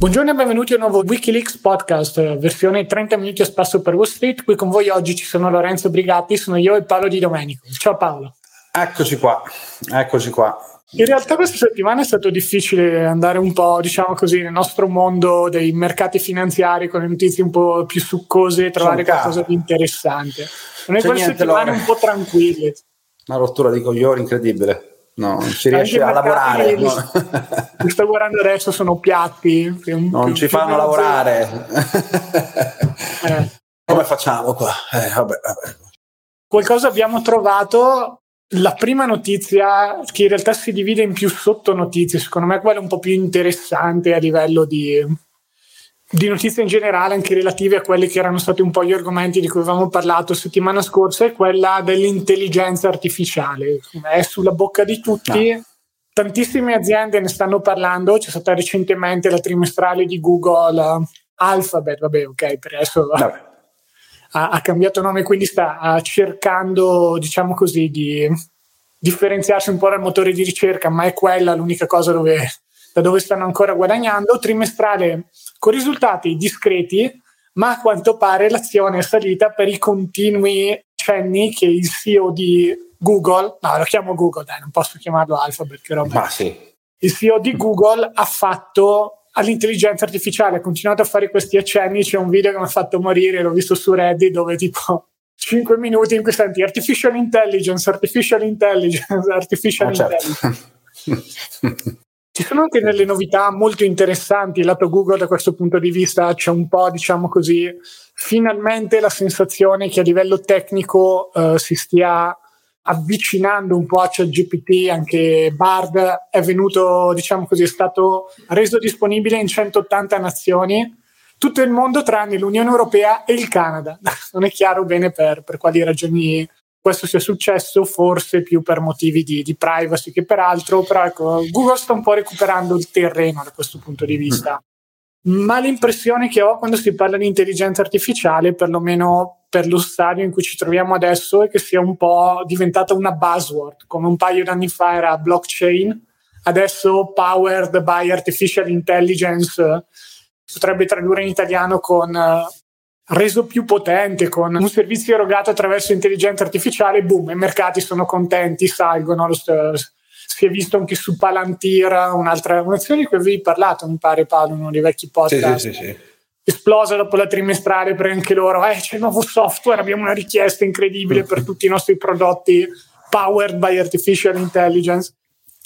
Buongiorno e benvenuti a un nuovo Wikileaks podcast, versione 30 minuti a spasso per Wall Street. Qui con voi oggi ci sono Lorenzo Brigatti, sono io e Paolo Di Domenico. Ciao Paolo. Eccoci qua, eccoci qua. In realtà questa settimana è stato difficile andare un po', diciamo così, nel nostro mondo dei mercati finanziari con le notizie un po' più succose e trovare qualcosa di interessante. Non è quelle settimane un po' tranquille. Una rottura di coglioni incredibile. No, non si riesce a lavorare. Li, no. li sto guardando adesso, sono piatti. Non ci fanno lavorare. eh. Come facciamo qua? Eh, vabbè, vabbè. Qualcosa abbiamo trovato. La prima notizia, che in realtà si divide in più sottonotizie, secondo me quella un po' più interessante a livello di, di notizie in generale, anche relative a quelli che erano stati un po' gli argomenti di cui avevamo parlato settimana scorsa, è quella dell'intelligenza artificiale. È sulla bocca di tutti. No. Tantissime aziende ne stanno parlando. C'è stata recentemente la trimestrale di Google Alphabet, vabbè, ok, per adesso ha, ha, cambiato nome, quindi sta cercando, diciamo così, di differenziarsi un po' dal motore di ricerca, ma è quella l'unica cosa dove, da dove stanno ancora guadagnando. Trimestrale con risultati discreti, ma a quanto pare l'azione è salita per i continui cenni che il CEO di Google, no lo chiamo Google, dai, non posso chiamarlo Alpha perché roba. Ma sì. Il CEO di Google ha fatto all'intelligenza artificiale, ha continuato a fare questi accenni, c'è un video che mi ha fatto morire, l'ho visto su Reddit dove tipo 5 minuti in cui senti artificial intelligence, artificial intelligence, artificial ah, intelligence. Certo. Ci sono anche delle novità molto interessanti, lato Google da questo punto di vista c'è un po', diciamo così, finalmente la sensazione che a livello tecnico eh, si stia avvicinando un po' a ChatGPT, anche Bard è venuto, diciamo così, è stato reso disponibile in 180 nazioni, tutto il mondo tranne l'Unione Europea e il Canada. Non è chiaro bene per, per quali ragioni questo sia successo forse più per motivi di, di, privacy che per altro, però ecco, Google sta un po' recuperando il terreno da questo punto di vista. Mm. Ma l'impressione che ho quando si parla di intelligenza artificiale, perlomeno per lo stadio in cui ci troviamo adesso, è che sia un po' diventata una buzzword, come un paio d'anni fa era blockchain, adesso powered by artificial intelligence potrebbe tradurre in italiano con reso più potente con un servizio erogato attraverso intelligenza artificiale, boom, i mercati sono contenti, salgono. Lo st- si è visto anche su Palantir, un'altra un'azione di cui avevi parlato, mi pare Paolo, uno dei vecchi podcast. Sì, sì, sì, Esplosa dopo la trimestrale per anche loro, eh, c'è il nuovo software, abbiamo una richiesta incredibile per tutti i nostri prodotti powered by artificial intelligence.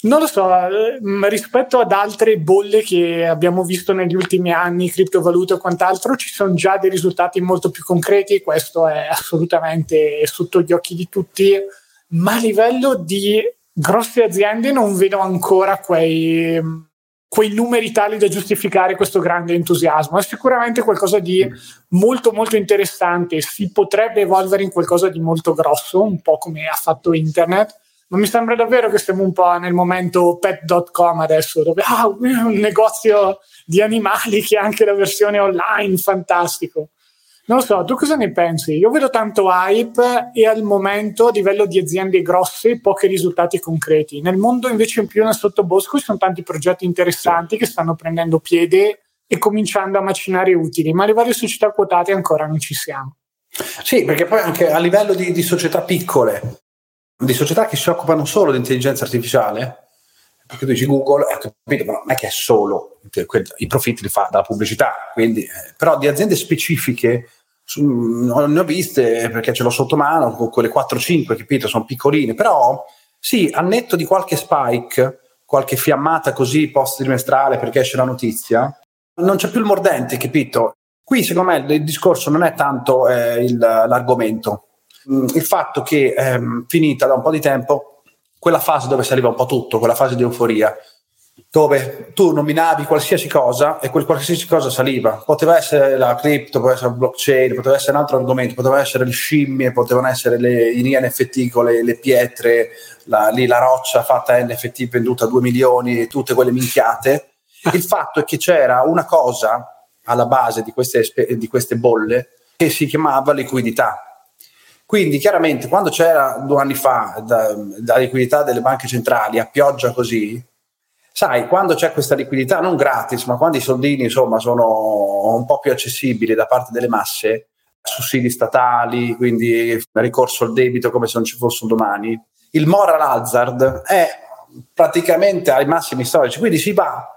Non lo so, eh, rispetto ad altre bolle che abbiamo visto negli ultimi anni, criptovalute o quant'altro, ci sono già dei risultati molto più concreti, questo è assolutamente sotto gli occhi di tutti, ma a livello di grosse aziende non vedo ancora quei, quei numeri tali da giustificare questo grande entusiasmo. È sicuramente qualcosa di molto molto interessante, si potrebbe evolvere in qualcosa di molto grosso, un po' come ha fatto internet ma mi sembra davvero che stiamo un po' nel momento pet.com adesso, dove ah, un negozio di animali che ha anche la versione online, fantastico. Non lo so, tu cosa ne pensi? Io vedo tanto hype e al momento a livello di aziende grosse pochi risultati concreti. Nel mondo invece in più nel sottobosco ci sono tanti progetti interessanti che stanno prendendo piede e cominciando a macinare utili, ma livello di società quotate ancora non ci siamo. Sì, perché poi anche a livello di, di società piccole, di società che si occupano solo di intelligenza artificiale, perché tu dici Google, eh, capito, però non è che è solo, i profitti li fa dalla pubblicità, quindi, eh, però di aziende specifiche non ne ho viste perché ce l'ho sotto mano, con quelle 4-5, capito, sono piccoline, però sì, al netto di qualche spike, qualche fiammata così post trimestrale perché esce la notizia, non c'è più il mordente, capito? Qui secondo me il discorso non è tanto eh, il, l'argomento, Mm, il fatto che ehm, finita da un po' di tempo quella fase dove saliva un po' tutto, quella fase di euforia, dove tu nominavi qualsiasi cosa e quel qualsiasi cosa saliva. Poteva essere la cripto, poteva essere la blockchain, poteva essere un altro argomento, poteva essere le scimmie, potevano essere le, i NFT con le, le pietre, la, lì la roccia fatta NFT venduta a 2 milioni, tutte quelle minchiate. Il fatto è che c'era una cosa alla base di queste, di queste bolle che si chiamava liquidità quindi chiaramente quando c'era due anni fa la liquidità delle banche centrali a pioggia così, sai, quando c'è questa liquidità, non gratis, ma quando i soldini insomma sono un po' più accessibili da parte delle masse, sussidi statali, quindi ricorso al debito come se non ci fosse un domani, il moral hazard è praticamente ai massimi storici, quindi si va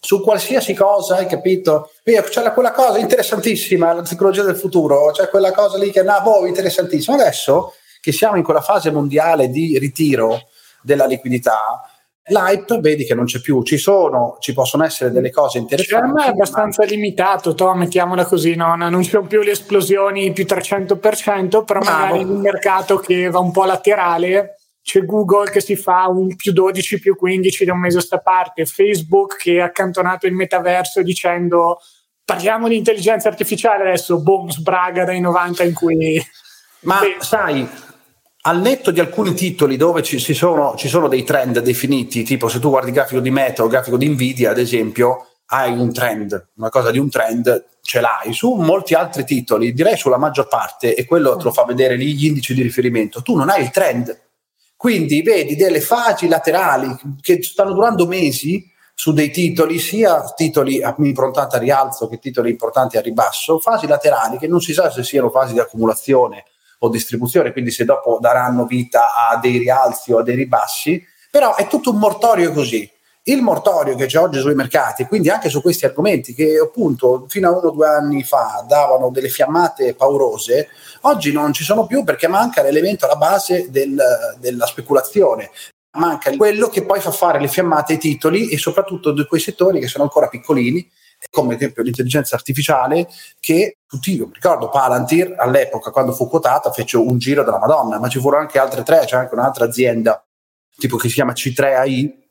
su qualsiasi cosa, hai capito? C'è quella cosa interessantissima, la tecnologia del futuro, c'è quella cosa lì che è una boh, interessantissima. Adesso che siamo in quella fase mondiale di ritiro della liquidità, l'hype vedi che non c'è più, ci sono, ci possono essere delle cose interessanti. Cioè, è abbastanza ma... limitato, to, mettiamola così, no? non ci sono più le esplosioni più 300%, però ma magari in un mercato che va un po' laterale c'è Google che si fa un più 12 più 15 da un mese a sta parte, Facebook che ha accantonato il metaverso dicendo parliamo di intelligenza artificiale adesso, boom, sbraga dai 90 in cui... Ma Beh, sai, al netto di alcuni titoli dove ci, ci, sono, ci, sono, dei trend definiti, tipo se tu guardi il grafico di Meta o il grafico di Nvidia, ad esempio, hai un trend, una cosa di un trend ce l'hai. Su molti altri titoli, direi sulla maggior parte, e quello te lo fa vedere lì gli indici di riferimento, tu non hai il trend. Quindi vedi delle fasi laterali che stanno durando mesi su dei titoli, sia titoli improntati a rialzo che titoli importanti a ribasso, fasi laterali che non si sa se siano fasi di accumulazione o distribuzione, quindi se dopo daranno vita a dei rialzi o a dei ribassi, però è tutto un mortorio così. Il mortorio che c'è oggi sui mercati, quindi anche su questi argomenti che appunto fino a uno o due anni fa davano delle fiammate paurose, oggi non ci sono più perché manca l'elemento alla base del, della speculazione, manca quello che poi fa fare le fiammate ai titoli e soprattutto di quei settori che sono ancora piccolini come ad esempio l'intelligenza artificiale che tutti, io ricordo Palantir all'epoca quando fu quotata fece un giro della Madonna, ma ci furono anche altre tre, c'è anche un'altra azienda tipo che si chiama C3AI,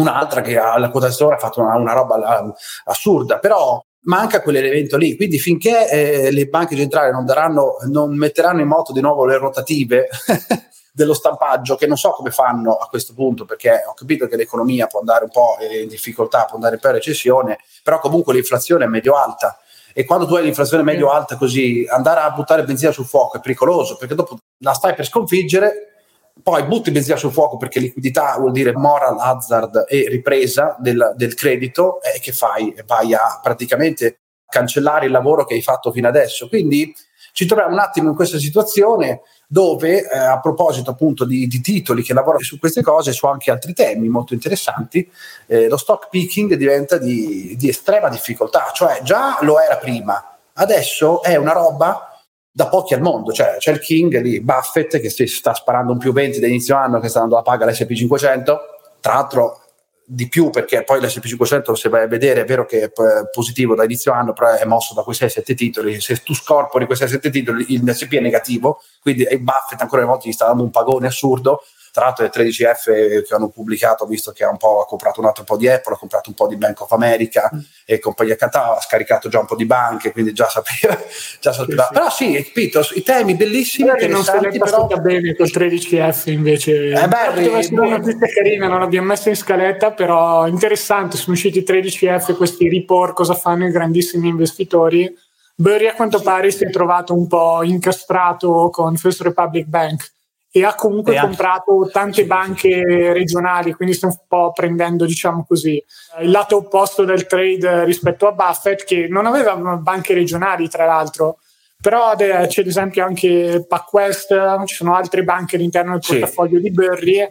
un'altra che alla quotazione ha fatto una, una roba assurda, però manca quell'elemento lì, quindi finché eh, le banche centrali non, daranno, non metteranno in moto di nuovo le rotative dello stampaggio che non so come fanno a questo punto perché ho capito che l'economia può andare un po' in difficoltà, può andare per recessione, però comunque l'inflazione è medio alta. E quando tu hai l'inflazione medio alta così andare a buttare benzina sul fuoco è pericoloso perché dopo la stai per sconfiggere poi butti benzina sul fuoco perché liquidità vuol dire moral hazard e ripresa del, del credito e che fai? Vai a praticamente cancellare il lavoro che hai fatto fino adesso. Quindi ci troviamo un attimo in questa situazione dove eh, a proposito appunto di, di, titoli che lavorano su queste cose, su anche altri temi molto interessanti, eh, lo stock picking diventa di, di, estrema difficoltà, cioè già lo era prima, adesso è una roba da pochi al mondo, cioè c'è il King lì, Buffett che si sta sparando un più 20 da inizio anno che sta dando la paga all'SP500, tra l'altro di più perché poi l'SP500 se vai a vedere è vero che è positivo da inizio anno però è mosso da quei 6-7 titoli se tu scorpori quei 6-7 titoli il SP è negativo quindi Buffett ancora una volta gli sta dando un pagone assurdo tra l'altro è 13F che hanno pubblicato, visto che ha un po' ha comprato un altro po' di Apple, ha comprato un po' di Bank of America mm. e compagnia cantava, ha scaricato già un po' di banche, quindi già sapeva. già sapeva. Sì. Però sì, capito, i temi bellissimi. Che non se l'è però... bene col 13F invece. Eh beh, essere una notizia carina, non l'abbiamo messa in scaletta, però interessante, sono usciti 13F, questi report, cosa fanno i grandissimi investitori. Burry a quanto pare si è trovato un po' incastrato con First Republic Bank e ha comunque e comprato anche... tante banche regionali, quindi sta un po' prendendo, diciamo così, il lato opposto del trade rispetto a Buffett, che non aveva banche regionali, tra l'altro. Però c'è ad esempio anche PacWest, ci sono altre banche all'interno del portafoglio sì. di Burry.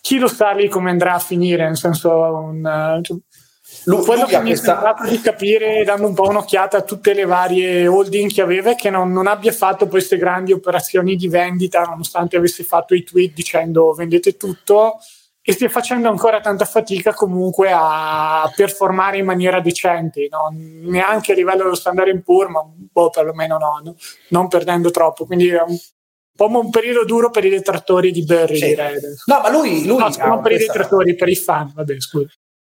Chi lo sa lì come andrà a finire? Nel senso, un, lui, quello che mi è sembrato di capire dando un po' un'occhiata a tutte le varie holding che aveva è che non, non, abbia fatto queste grandi operazioni di vendita nonostante avesse fatto i tweet dicendo vendete tutto e stia facendo ancora tanta fatica comunque a performare in maniera decente no? neanche a livello dello standard pur ma boh, perlomeno no, no, non perdendo troppo quindi è un po' un periodo duro per i detrattori di Berry sì. direi no ma lui, lui no, non per questa... i detrattori per i fan vabbè scusa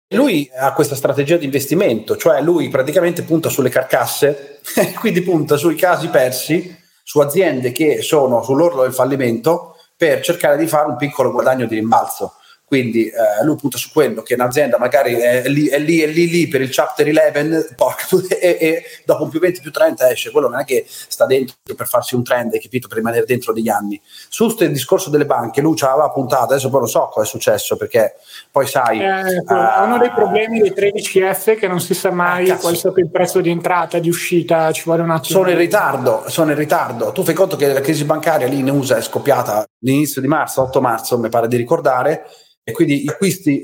lui ha questa strategia di investimento, cioè lui praticamente punta sulle carcasse, quindi punta sui casi persi, su aziende che sono sull'orlo del fallimento per cercare di fare un piccolo guadagno di rimbalzo. Quindi eh, lui punta su quello che un'azienda magari è lì, è lì, è lì, lì per il chapter 11, che un'azienda magari è lì, è lì, è lì, lì per il chapter 11, porca, e, e, dopo un più 20 più 30 esce, quello non è che sta dentro per farsi un trend, hai capito, per rimanere dentro degli anni. Su questo discorso delle banche, lui ci aveva puntato, adesso poi non so cosa è successo, perché poi sai... Eh, uh, uno dei problemi dei 13F che non si sa mai eh, qual è stato il prezzo di entrata, di uscita, ci vuole un attimo. Sono in ritardo, sono in ritardo. Tu fai conto che la crisi bancaria lì in USA è scoppiata all'inizio di marzo, 8 marzo, mi pare di ricordare, e quindi acquisti,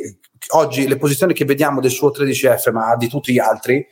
oggi le posizioni che vediamo del suo 13F, ma di tutti gli altri,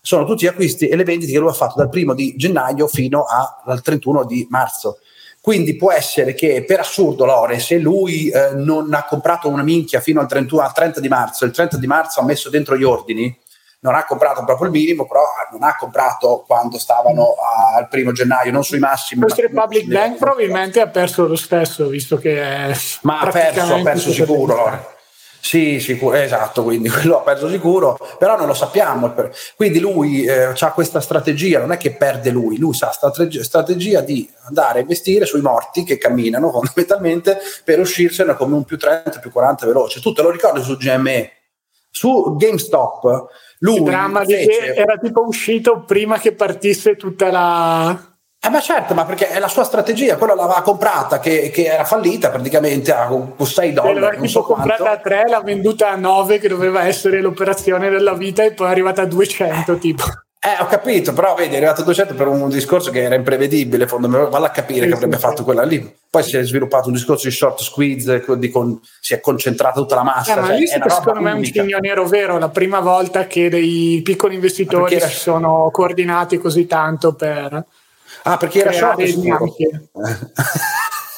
sono tutti gli acquisti e le vendite che lui ha fatto dal primo di gennaio fino al 31 di marzo. Quindi può essere che per assurdo Lore, se lui eh, non ha comprato una minchia fino al, 31, al 30 di marzo, il 30 di marzo ha messo dentro gli ordini, non ha comprato proprio il minimo, però non ha comprato quando stavano al primo gennaio, non sui massimi. Questo Republic Bank probabilmente ha perso lo stesso, visto che è Ma ha perso, ha perso sicuro. Sì, sicuro, esatto, quindi quello ha perso sicuro, però non lo sappiamo. Quindi lui eh, ha questa strategia, non è che perde lui, lui ha strategia, strategia di andare a investire sui morti che camminano fondamentalmente per uscirsene come un più 30, più 40 veloce. Tu te lo ricordi su GME? Su GameStop lui dramma fece... di che era tipo uscito prima che partisse tutta la eh ma certo, ma perché è la sua strategia, quella l'aveva comprata che, che era fallita praticamente a 6 dollari. L'aveva tipo so comprata a 3, l'ha venduta a 9 che doveva essere l'operazione della vita e poi è arrivata a 200 tipo. Eh, ho capito, però vedi, è arrivato a 200 per un discorso che era imprevedibile, fondamentalmente, valla a capire sì, che avrebbe sì, fatto sì. quella lì. Poi si è sviluppato un discorso di short squeeze, di con, si è concentrata tutta la massa. Eh, ma cioè, lì secondo me è un cigno nero vero, la prima volta che dei piccoli investitori era... si sono coordinati così tanto per... Ah, perché era short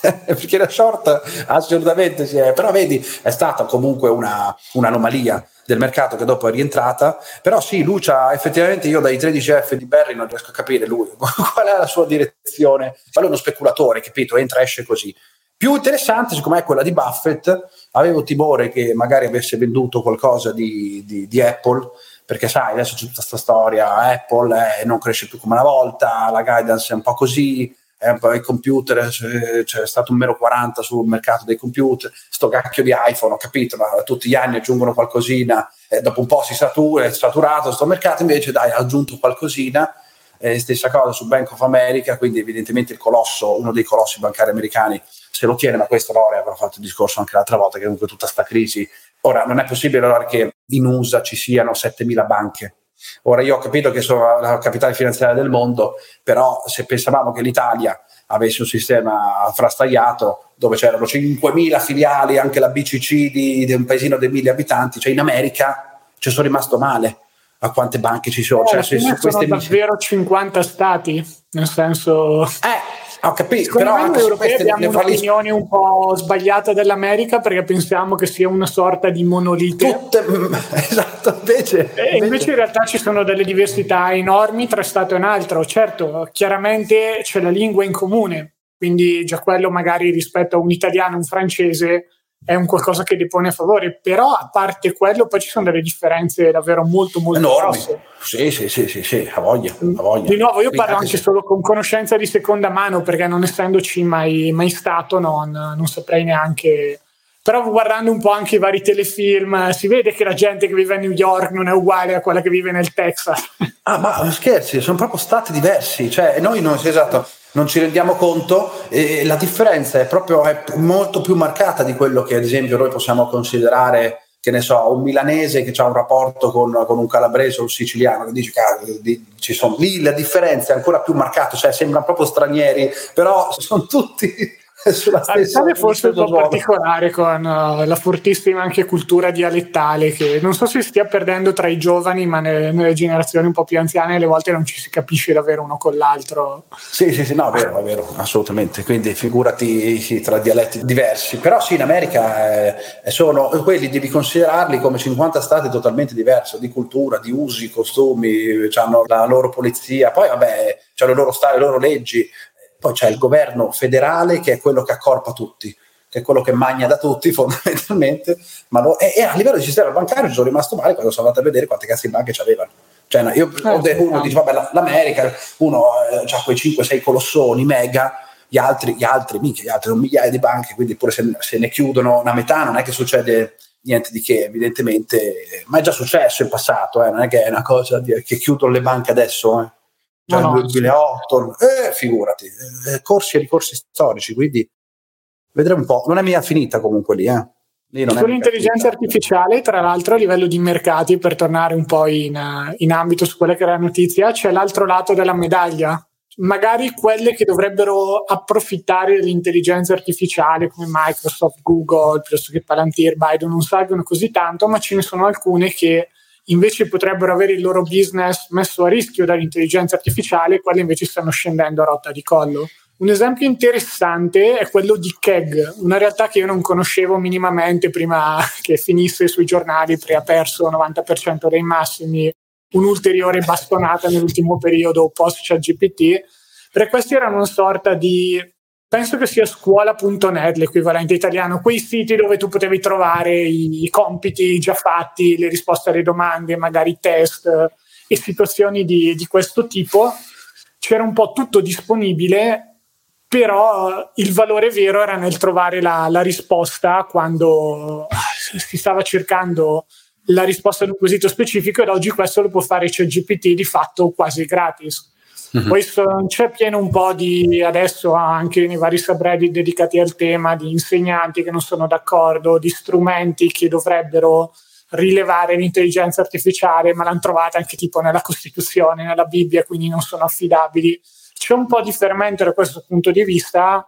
perché era short assolutamente sì, però vedi, è stata comunque una, un'anomalia del mercato che dopo è rientrata, però sì, Lucia effettivamente io dai 13F di Barry non riesco a capire lui qual è la sua direzione, ma lui è uno speculatore, capito? Entra e esce così. Più interessante, secondo me, è quella di Buffett. Avevo timore che magari avesse venduto qualcosa di, di, di Apple, perché sai, adesso c'è tutta questa storia, Apple eh, non cresce più come una volta, la guidance è un po' così, eh, i computer, c'è, c'è, stato un meno 40 sul mercato dei computer, sto cacchio di iPhone, ho capito, ma tutti gli anni aggiungono qualcosina, eh, dopo un po' si satura, è saturato questo mercato, invece dai, ha aggiunto qualcosina, eh, stessa cosa su Bank of America, quindi evidentemente il colosso, uno dei colossi bancari americani se lo tiene, ma questo Lore avrà fatto il discorso anche l'altra volta, che comunque tutta questa crisi, ora non è possibile allora che in USA ci siano 7.000 banche, Ora io ho capito che sono la capitale finanziaria del mondo, però se pensavamo che l'Italia avesse un sistema frastagliato dove c'erano 5.000 filiali, anche la BCC di, di un paesino di mille abitanti, cioè in America ci sono rimasto male a quante banche ci sono. Eh, cioè, se, sono davvero 50 stati, nel senso... Eh, ho capito, Secondo però noi europei abbiamo un'opinione un po' sbagliata dell'America perché pensiamo che sia una sorta di monolite. Tutte, esatto, invece, e invece, invece in realtà ci sono delle diversità enormi tra Stato e un altro. Certo, chiaramente c'è la lingua in comune, quindi già quello magari rispetto a un italiano, un francese, è un qualcosa che depone a favore, però a parte quello poi ci sono delle differenze davvero molto molto Enormi. grosse. Sì, sì, sì, sì, sì, a voglia, a voglia. Di nuovo io parlo anche solo con conoscenza di seconda mano perché non essendoci mai, mai stato non, non saprei neanche però guardando un po' anche i vari telefilm si vede che la gente che vive a New York non è uguale a quella che vive nel Texas. Ah, ma scherzi, sono proprio stati diversi, cioè noi non, esatto, non ci rendiamo conto e la differenza è proprio è molto più marcata di quello che ad esempio noi possiamo considerare che ne so, un milanese che ha un rapporto con, con, un calabrese o un siciliano, che dice che ci sono lì la differenza è ancora più marcata, cioè sembrano proprio stranieri, però sono tutti sulla stessa L'Italia forse un po' suono. particolare con uh, la fortissima anche cultura dialettale che non so se stia perdendo tra i giovani ma nelle, nelle, generazioni un po' più anziane alle volte non ci si capisce davvero uno con l'altro. Sì sì sì no è vero è vero assolutamente. Quindi figurati sì, tra dialetti diversi. Però sì in America eh, sono quelli devi considerarli come 50 stati totalmente diversi di cultura di usi costumi hanno la loro polizia poi vabbè c'hanno il loro stare le loro leggi poi c'è il governo federale che è quello che accorpa tutti, che è quello che magna da tutti fondamentalmente, ma lo, e, e, a livello di sistema bancario sono rimasto male quando sono andato a vedere quante cazzo di banche c'avevano. Cioè, no, io, eh, uno dice, vabbè, l'America, uno eh, ha quei 5-6 colossoni mega, gli altri, gli altri, minchia, gli altri, un migliaia di banche, quindi pure se, se, ne chiudono una metà non è che succede niente di che, evidentemente, ma è già successo in passato, eh, non è che è una cosa di, che chiudono le banche adesso, eh. Già no, nel 2008, eh, figurati, eh, corsi e ricorsi storici, quindi vedremo un po', non è mia finita comunque lì, eh. Sull'intelligenza artificiale, tra l'altro, a livello di mercati, per tornare un po' in, in ambito su quella che era la notizia, c'è l'altro lato della medaglia, magari quelle che dovrebbero approfittare dell'intelligenza artificiale come Microsoft, Google, piuttosto che Palantir, Biden non salgono così tanto, ma ce ne sono alcune che invece potrebbero avere il loro business messo a rischio dall'intelligenza artificiale quelle invece stanno scendendo a rotta di collo. Un esempio interessante è quello di Keg, una realtà che io non conoscevo minimamente prima che finisse sui giornali, perché ha perso il 90% dei massimi un'ulteriore bastonata nell'ultimo periodo post ChatGPT, perché questi erano una sorta di penso che sia scuola.net l'equivalente italiano, quei siti dove tu potevi trovare i, compiti già fatti, le risposte alle domande, magari test e situazioni di, di questo tipo. C'era un po' tutto disponibile, però il valore vero era nel trovare la, la risposta quando si stava cercando la risposta ad un quesito specifico ed oggi questo lo può fare ChatGPT di fatto quasi gratis. Mm-hmm. C'è pieno un po' di adesso anche nei vari subreddit dedicati al tema di insegnanti che non sono d'accordo, di strumenti che dovrebbero rilevare l'intelligenza artificiale, ma l'hanno trovata anche tipo nella Costituzione, nella Bibbia, quindi non sono affidabili. C'è un po' di fermento da questo punto di vista,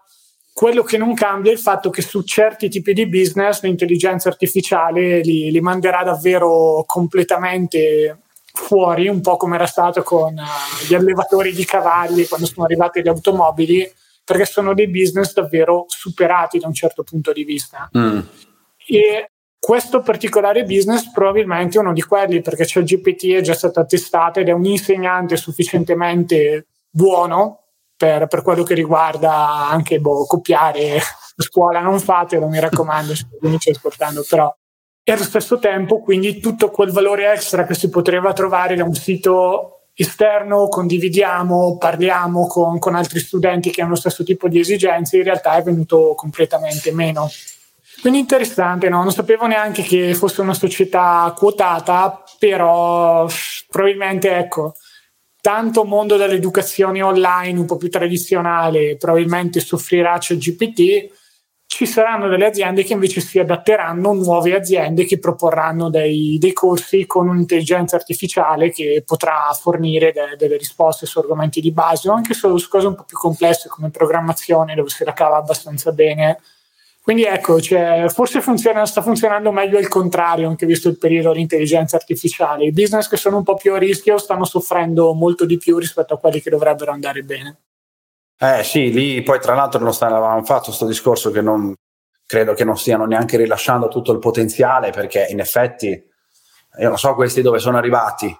quello che non cambia è il fatto che su certi tipi di business l'intelligenza artificiale li, li manderà davvero completamente fuori, un po' come era stato con uh, gli allevatori di cavalli quando sono arrivate le automobili, perché sono dei business davvero superati da un certo punto di vista. Mm. E questo particolare business probabilmente è uno di quelli, perché c'è GPT è già stato attestato ed è un insegnante sufficientemente buono per, per quello che riguarda anche boh, copiare a scuola, non fatelo, mi raccomando, se mi stai ascoltando, però e allo stesso tempo quindi tutto quel valore extra che si poteva trovare da un sito esterno, condividiamo, parliamo con, con, altri studenti che hanno lo stesso tipo di esigenze, in realtà è venuto completamente meno. Quindi interessante, no? non sapevo neanche che fosse una società quotata, però probabilmente ecco, tanto mondo dell'educazione online un po' più tradizionale probabilmente soffrirà ChatGPT, ci saranno delle aziende che invece si adatteranno, nuove aziende che proporranno dei, dei corsi con un'intelligenza artificiale che potrà fornire de, delle risposte su argomenti di base o anche su, su cose un po' più complesse come programmazione dove si la cava abbastanza bene quindi ecco, cioè, forse funziona, sta funzionando meglio il contrario, anche visto il periodo dell'intelligenza artificiale. I business che sono un po' più a rischio stanno soffrendo molto di più rispetto a quelli che dovrebbero andare bene. Eh sì, lì poi tra l'altro non avevamo fatto questo discorso che non credo che non stiano neanche rilasciando tutto il potenziale perché in effetti io non so questi dove sono arrivati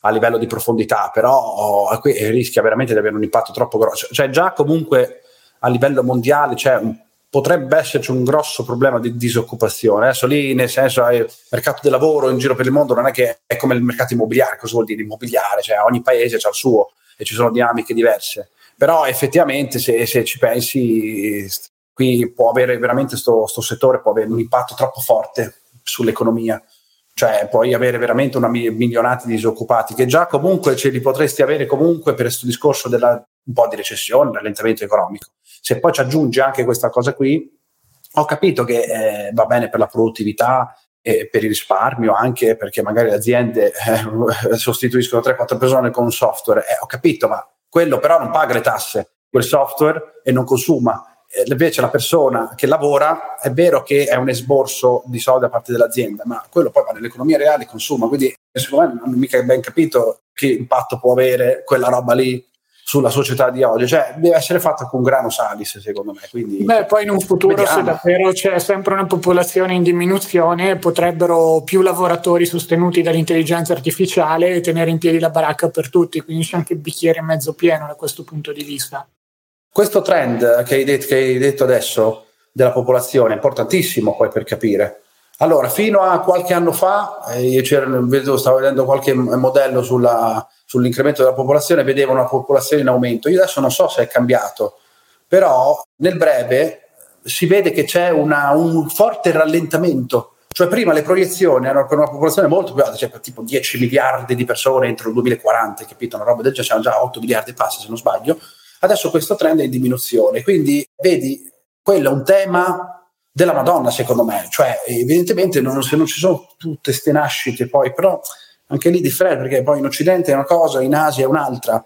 a livello di profondità, però qui rischia veramente di avere un impatto troppo grosso. Cioè già comunque a livello mondiale c'è un potrebbe esserci un grosso problema di disoccupazione. Adesso lì, nel senso, il mercato del lavoro in giro per il mondo non è che è come il mercato immobiliare. Cosa vuol dire immobiliare? Cioè, ogni paese ha il suo e ci sono dinamiche diverse. Però effettivamente, se, se ci pensi, qui può avere veramente questo settore può avere un impatto troppo forte sull'economia. Cioè, puoi avere veramente una milionata di disoccupati che già comunque ce li potresti avere comunque per questo discorso della un po' di recessione, rallentamento economico. Se poi ci aggiunge anche questa cosa qui, ho capito che eh, va bene per la produttività e per il risparmio, anche perché magari le aziende eh, sostituiscono 3-4 persone con un software. Eh, ho capito, ma quello però non paga le tasse, quel software e non consuma. Eh, invece la persona che lavora è vero che è un esborso di soldi da parte dell'azienda, ma quello poi va nell'economia reale consuma. Quindi secondo me non ho mica ben capito che impatto può avere quella roba lì sulla società di oggi, cioè deve essere fatta con grano salis secondo me. Quindi, Beh, poi in un futuro vediamo. se davvero c'è sempre una popolazione in diminuzione, potrebbero più lavoratori sostenuti dall'intelligenza artificiale tenere in piedi la baracca per tutti, quindi c'è anche il bicchiere mezzo pieno da questo punto di vista. Questo trend che hai detto, che hai detto adesso della popolazione è importantissimo poi per capire. Allora, fino a qualche anno fa, eh, io stavo vedendo qualche modello sulla, sull'incremento della popolazione, vedevo una popolazione in aumento. Io adesso non so se è cambiato, però nel breve si vede che c'è una, un forte rallentamento. Cioè prima le proiezioni erano per una popolazione molto più alta, cioè per tipo 10 miliardi di persone entro il 2040, capito? Una roba del genere, c'erano già 8 miliardi e passa se non sbaglio. Adesso questo trend è in diminuzione, quindi vedi, quello è un tema della Madonna secondo me, cioè evidentemente non, se non ci sono tutte queste nascite poi, però anche lì differente perché poi in Occidente è una cosa, in Asia è un'altra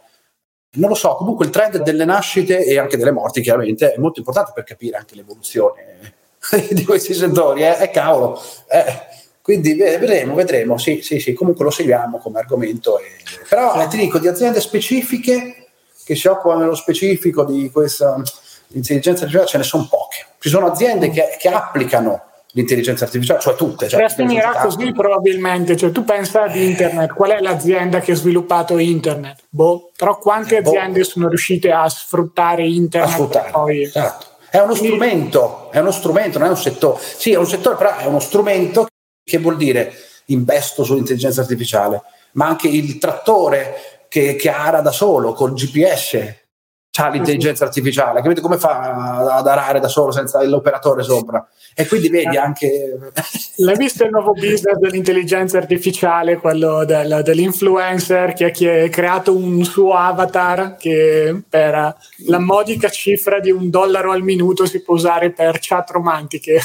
non lo so, comunque il trend delle nascite e anche delle morti chiaramente è molto importante per capire anche l'evoluzione di questi settori, eh, eh cavolo. Eh, quindi vedremo, vedremo, sì, sì, sì, comunque lo seguiamo come argomento. E... Però eh, ti dico, di aziende specifiche che si occupano nello specifico di questa intelligenza artificiale ce ne sono poche. Ci sono aziende che, che applicano l'intelligenza artificiale, cioè tutte. Cioè, finirà così probabilmente, cioè tu pensa ad internet, qual è l'azienda che ha sviluppato internet? Boh, però quante boh. aziende boh. sono riuscite a sfruttare internet? A sfruttare, poi... esatto. È uno Quindi... strumento, è uno strumento, non è un settore. Sì, è un settore, però è uno strumento che vuol dire investo sull'intelligenza artificiale, ma anche il trattore che, che ara da solo col GPS ha l'intelligenza artificiale, capite come fa ad arare da solo senza l'operatore sopra? E quindi vedi anche... L'hai visto il nuovo business dell'intelligenza artificiale, quello del, dell'influencer che ha creato un suo avatar che per la modica cifra di un dollaro al minuto si può usare per chat romantiche.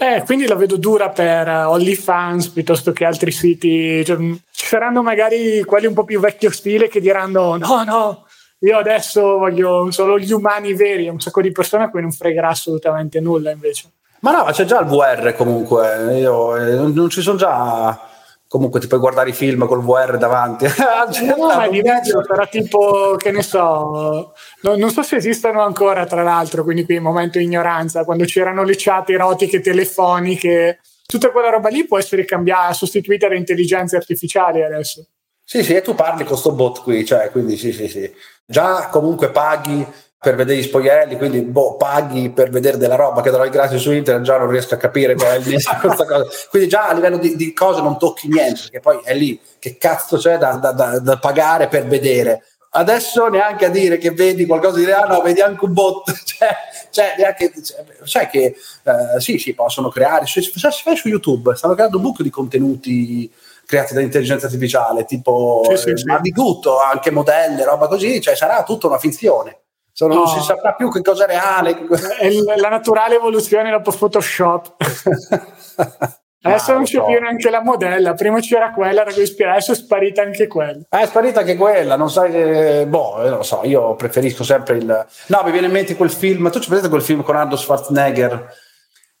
Eh, quindi la vedo dura per OnlyFans piuttosto che altri siti. Cioè, ci saranno magari quelli un po' più vecchio stile che diranno no, no, io adesso voglio solo gli umani veri, un sacco di persone a cui non fregherà assolutamente nulla invece. Ma no, c'è già il VR comunque, Io, eh, non ci sono già comunque ti puoi guardare i film col VR davanti. no, ma è diverso, sarà tipo, che ne so, no, non so se esistono ancora tra l'altro, quindi qui momento ignoranza, quando c'erano le chat erotiche telefoniche, tutta quella roba lì può essere cambiata, sostituita da intelligenze artificiali adesso. Sì, sì, e tu parli con sto bot qui, cioè, quindi sì, sì, sì. Già comunque paghi per vedere gli spogliarelli, quindi boh, paghi per vedere della roba che darai gratis su internet, già non riesco a capire qual è il questa cosa. Quindi già a livello di, di, cose non tocchi niente, perché poi è lì che cazzo c'è da, da, da, da pagare per vedere. Adesso neanche a dire che vedi qualcosa di reale, no, vedi anche un bot, cioè, cioè neanche, cioè, sai che eh, sì, sì, possono creare, se, se, se su YouTube stanno creando un buco di contenuti creati dall'intelligenza artificiale, tipo sì, sì, eh, sì. ma di tutto, anche modelle, roba così, cioè sarà tutta una finzione. Sono, no. Non si saprà più che cosa è reale. È la naturale evoluzione dopo Photoshop. Adesso ah, non c'è so. più neanche la modella, prima c'era quella da cui ispirare, adesso è sparita anche quella. Eh, è sparita anche quella, non sai che... Boh, non lo so, io preferisco sempre il... No, mi viene in mente quel film, tu ci vedete quel film con Arnold Schwarzenegger?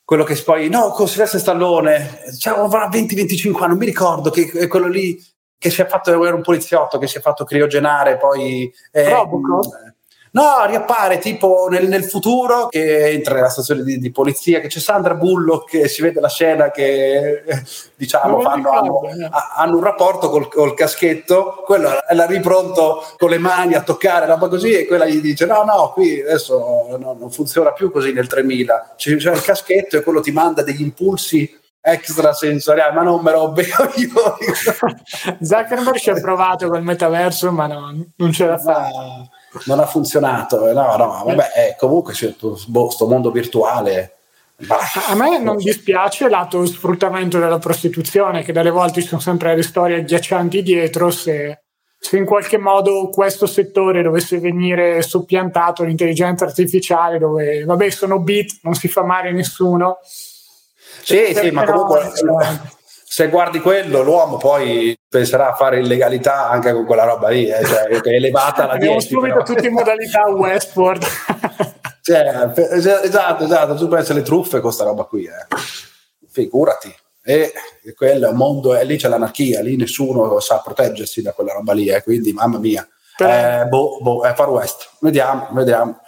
Quello che poi, no, con Silvestre Stallone, diciamo, avrà 20-25 anni, non mi ricordo, che è quello lì che si è fatto, era un poliziotto che si è fatto criogenare, poi... Eh, Robocop? No, riappare tipo nel, nel, futuro che entra nella stazione di, di, polizia, che c'è Sandra Bullock che si vede la scena che diciamo fanno, hanno, hanno, un rapporto col, col, caschetto, quello l'ha ripronto con le mani a toccare, roba così, e quella gli dice no, no, qui adesso no, non funziona più così nel 3000, c'è, c'è il caschetto e quello ti manda degli impulsi extrasensoriali, ma non me lo bevo io. Zuckerberg ci ha provato col metaverso, ma no, non ce l'ha fatta non ha funzionato. No, no, vabbè, eh, comunque c'è boh, sto mondo virtuale. A me non dispiace lato sfruttamento della prostituzione, che dalle volte ci sono sempre le storie agghiaccianti dietro. Se, se in qualche modo questo settore dovesse venire soppiantato l'intelligenza artificiale, dove vabbè sono bit, non si fa male a nessuno. Sì, sì, ma comunque se guardi quello, l'uomo poi penserà a fare illegalità anche con quella roba lì, eh, cioè, che è elevata la 10. Abbiamo subito tutti in modalità Westport. cioè, esatto, esatto, tu pensi alle truffe con questa roba qui, eh. figurati. E un mondo, e lì c'è l'anarchia, lì nessuno sa proteggersi da quella roba lì, eh, quindi mamma mia. Eh, boh, boh, è Far West. Vediamo, vediamo.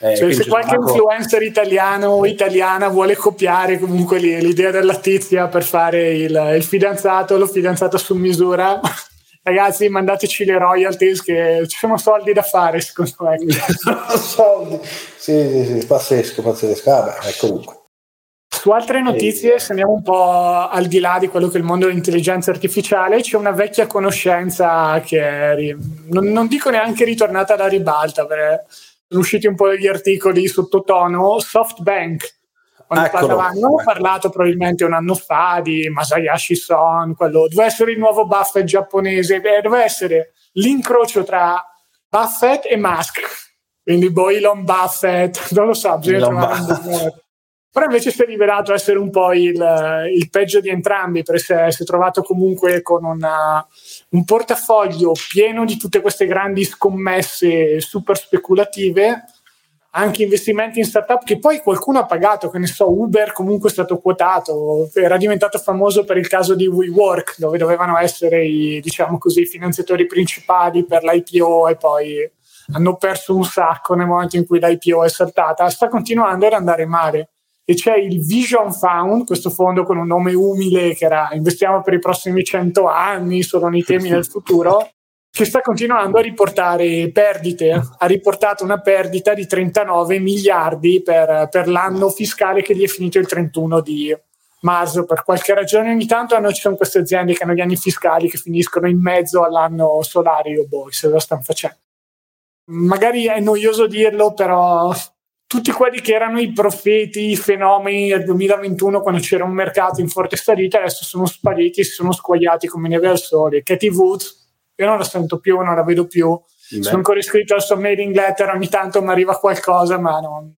Eh, cioè, se qualche Marco... influencer italiano o italiana vuole copiare comunque l'idea della tizia per fare il, il fidanzato, lo fidanzato su misura, ragazzi mandateci le royalties che ci sono soldi da fare secondo me. soldi. Sì, sì, sì, pazzesco, pazzesco. Vabbè, comunque. Su altre notizie, se andiamo un po' al di là di quello che è il mondo dell'intelligenza artificiale, c'è una vecchia conoscenza che è, non, non dico neanche ritornata alla ribalta, perché sono usciti un po' degli articoli sottotono, SoftBank, quando parlavamo, ho parlato probabilmente un anno fa di Masayashi Son, quello doveva essere il nuovo Buffett giapponese, beh, doveva essere l'incrocio tra Buffett e Musk, quindi boh, Elon Buffett, non lo so, bisogna trovare un però invece si è rivelato essere un po' il, il peggio di entrambi, perché si è trovato comunque con una, un portafoglio pieno di tutte queste grandi scommesse super speculative, anche investimenti in startup che poi qualcuno ha pagato, che ne so, Uber comunque è stato quotato, era diventato famoso per il caso di WeWork, dove dovevano essere i, diciamo così, i finanziatori principali per l'IPO e poi hanno perso un sacco nel momento in cui l'IPO è saltata, sta continuando ad andare male e c'è il Vision Fund, questo fondo con un nome umile che era investiamo per i prossimi 100 anni, sono i temi del futuro, che sta continuando a riportare perdite. Ha riportato una perdita di 39 miliardi per, per l'anno fiscale che gli è finito il 31 di marzo. Per qualche ragione ogni tanto hanno, ci sono queste aziende che hanno gli anni fiscali che finiscono in mezzo all'anno solare, io boh, se lo stanno facendo. Magari è noioso dirlo, però tutti quelli che erano i profeti, i fenomeni del 2021 quando c'era un mercato in forte salita adesso sono spariti, si sono squagliati come neve al sole. Katie Woods, io non la sento più, non la vedo più. Beh. Sono ancora iscritto al suo mailing letter, ogni tanto mi arriva qualcosa, ma non,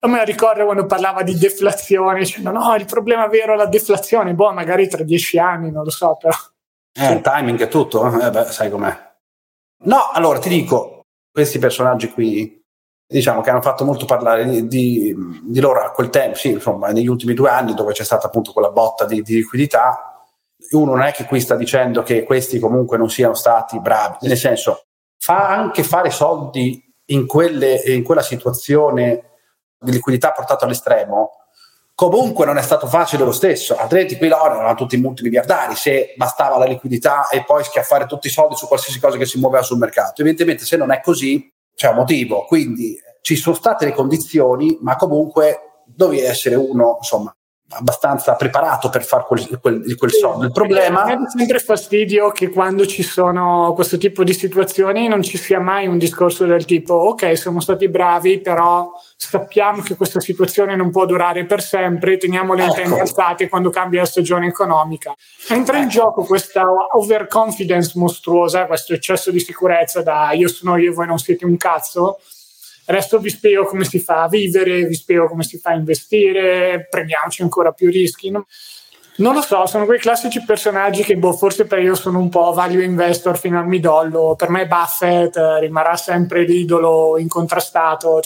non me la ricordo quando parlava di deflazione, dicendo no, il problema vero è la deflazione, boh, magari tra dieci anni, non lo so, però. Eh, il timing è tutto, eh, beh, sai com'è. No, allora ti dico, questi personaggi qui diciamo che hanno fatto molto parlare di, di, loro a quel tempo, sì, insomma, negli ultimi due anni dove c'è stata appunto quella botta di, di, liquidità. Uno non è che qui sta dicendo che questi comunque non siano stati bravi, nel senso, fa anche fare soldi in, quelle, in quella situazione di liquidità portata all'estremo, comunque non è stato facile lo stesso, altrimenti qui loro erano tutti multimiliardari se bastava la liquidità e poi schiaffare tutti i soldi su qualsiasi cosa che si muoveva sul mercato. Evidentemente se non è così c'è un motivo, quindi ci sono state le condizioni, ma comunque dovevi essere uno, insomma, abbastanza preparato per fare quel, quel, quel soldo. Il problema è sempre fastidio che quando ci sono questo tipo di situazioni non ci sia mai un discorso del tipo ok siamo stati bravi però sappiamo che questa situazione non può durare per sempre teniamo le antenne ecco. alzate quando cambia la stagione economica entra in ecco. gioco questa overconfidence mostruosa questo eccesso di sicurezza da io sono io voi non siete un cazzo Adesso vi spiego come si fa a vivere, vi spiego come si fa a investire, prendiamoci ancora più rischi. No? Non lo so, sono quei classici personaggi che boh, forse per io sono un po' value investor fino al midollo. Per me Buffett eh, rimarrà sempre l'idolo incontrastato.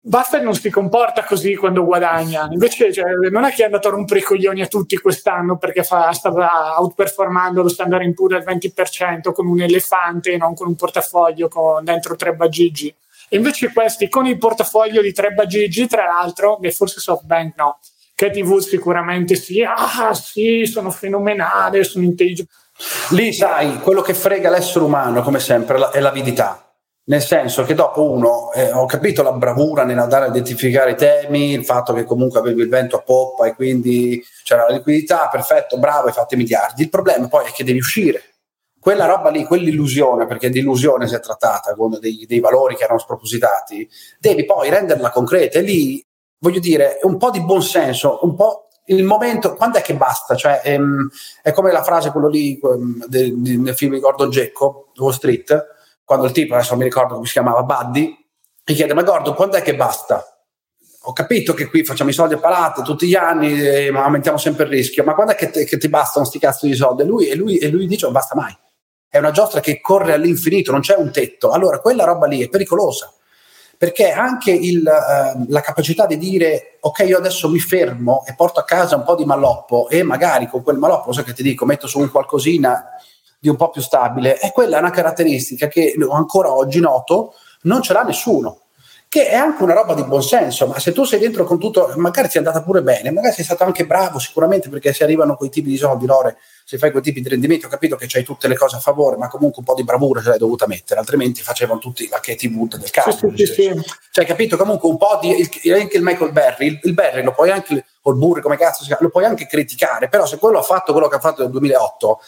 Buffett non si comporta così quando guadagna, invece cioè, non è che è andato a rompere i coglioni a tutti quest'anno perché fa, stava outperformando lo standard pure al 20% con un elefante e non con un portafoglio con dentro tre bagigi. E invece questi con il portafoglio di tre Gigi, tra l'altro, che forse SoftBank no, Katie Wood sicuramente sì, ah sì, sono fenomenale, sono intelligente. Lì sai, quello che frega l'essere umano, come sempre, è l'avidità. Nel senso che dopo uno, eh, ho capito la bravura nell'andare a identificare i temi, il fatto che comunque avevi il vento a poppa e quindi c'era la liquidità, perfetto, bravo, hai fatto i miliardi. Il problema poi è che devi uscire quella roba lì, quell'illusione, perché di illusione si è trattata con dei, dei, valori che erano spropositati, devi poi renderla concreta e lì, voglio dire, un po' di buonsenso, un po' il momento, quando è che basta? Cioè, ehm, è come la frase, quello lì ehm, de, de, nel film di Gordon Gecko, Wall Street, quando il tipo, adesso non mi ricordo come si chiamava, Buddy, gli chiede, ma Gordon, quando è che basta? Ho capito che qui facciamo i soldi a palate tutti gli anni, eh, ma aumentiamo sempre il rischio, ma quando è che, te, che ti bastano sti cazzo di soldi? Lui, e lui, e lui dice, non basta mai è una giostra che corre all'infinito, non c'è un tetto. Allora quella roba lì è pericolosa perché anche il, eh, la capacità di dire ok io adesso mi fermo e porto a casa un po' di maloppo e magari con quel maloppo, so che ti dico, metto su un qualcosina di un po' più stabile, e quella è una caratteristica che ancora oggi noto non ce l'ha nessuno che è anche una roba di buonsenso, ma se tu sei dentro con tutto, magari ti è andata pure bene, magari sei stato anche bravo sicuramente perché si arrivano quei tipi di soldi, Lore, se fai quei tipi di rendimenti ho capito che c'hai tutte le cose a favore, ma comunque un po' di bravura ce l'hai dovuta mettere, altrimenti facevano tutti la Katie Wood del caso. Sì, sì, sì. Cioè, capito? Comunque un po' di il, anche il Michael Berry, il, il Berry lo puoi anche o il Burri come cazzo lo puoi anche criticare, però se quello ha fatto quello che ha fatto nel 2008,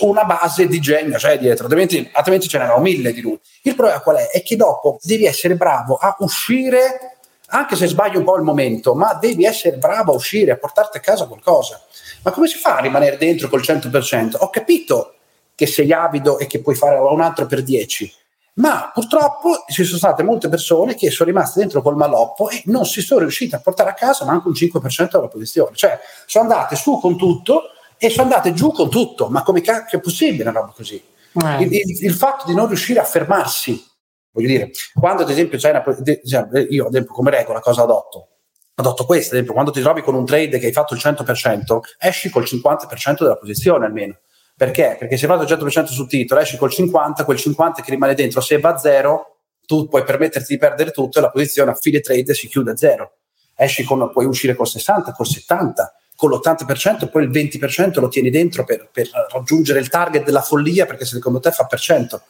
una base di genio c'è dietro, altrimenti, altrimenti ce n'erano mille di lui. Il problema qual è? È che dopo devi essere bravo a uscire anche se sbagli un po' il momento, ma devi essere bravo a uscire, a portarti a casa qualcosa. Ma come si fa a rimanere dentro col 100%? Ho capito che sei avido e che puoi fare un altro per 10, ma purtroppo ci sono state molte persone che sono rimaste dentro col maloppo e non si sono riuscite a portare a casa neanche un 5% della posizione. Cioè, sono andate su con tutto e sono andate giù con tutto. Ma come cacchio è possibile una roba così? Eh. Il, il, il fatto di non riuscire a fermarsi Voglio dire, quando ad esempio c'è una, io ad esempio come regola cosa adotto? Adotto questo, ad esempio, quando ti trovi con un trade che hai fatto il 100%, esci col 50% della posizione almeno. Perché? Perché se hai fatto il 100% sul titolo, esci col 50%, quel 50% che rimane dentro, se va a zero, tu puoi permetterti di perdere tutto e la posizione a fine trade si chiude a zero. Esci con, puoi uscire col 60, col 70, con l'80%, poi il 20% lo tieni dentro per, per raggiungere il target della follia perché secondo te fa per cento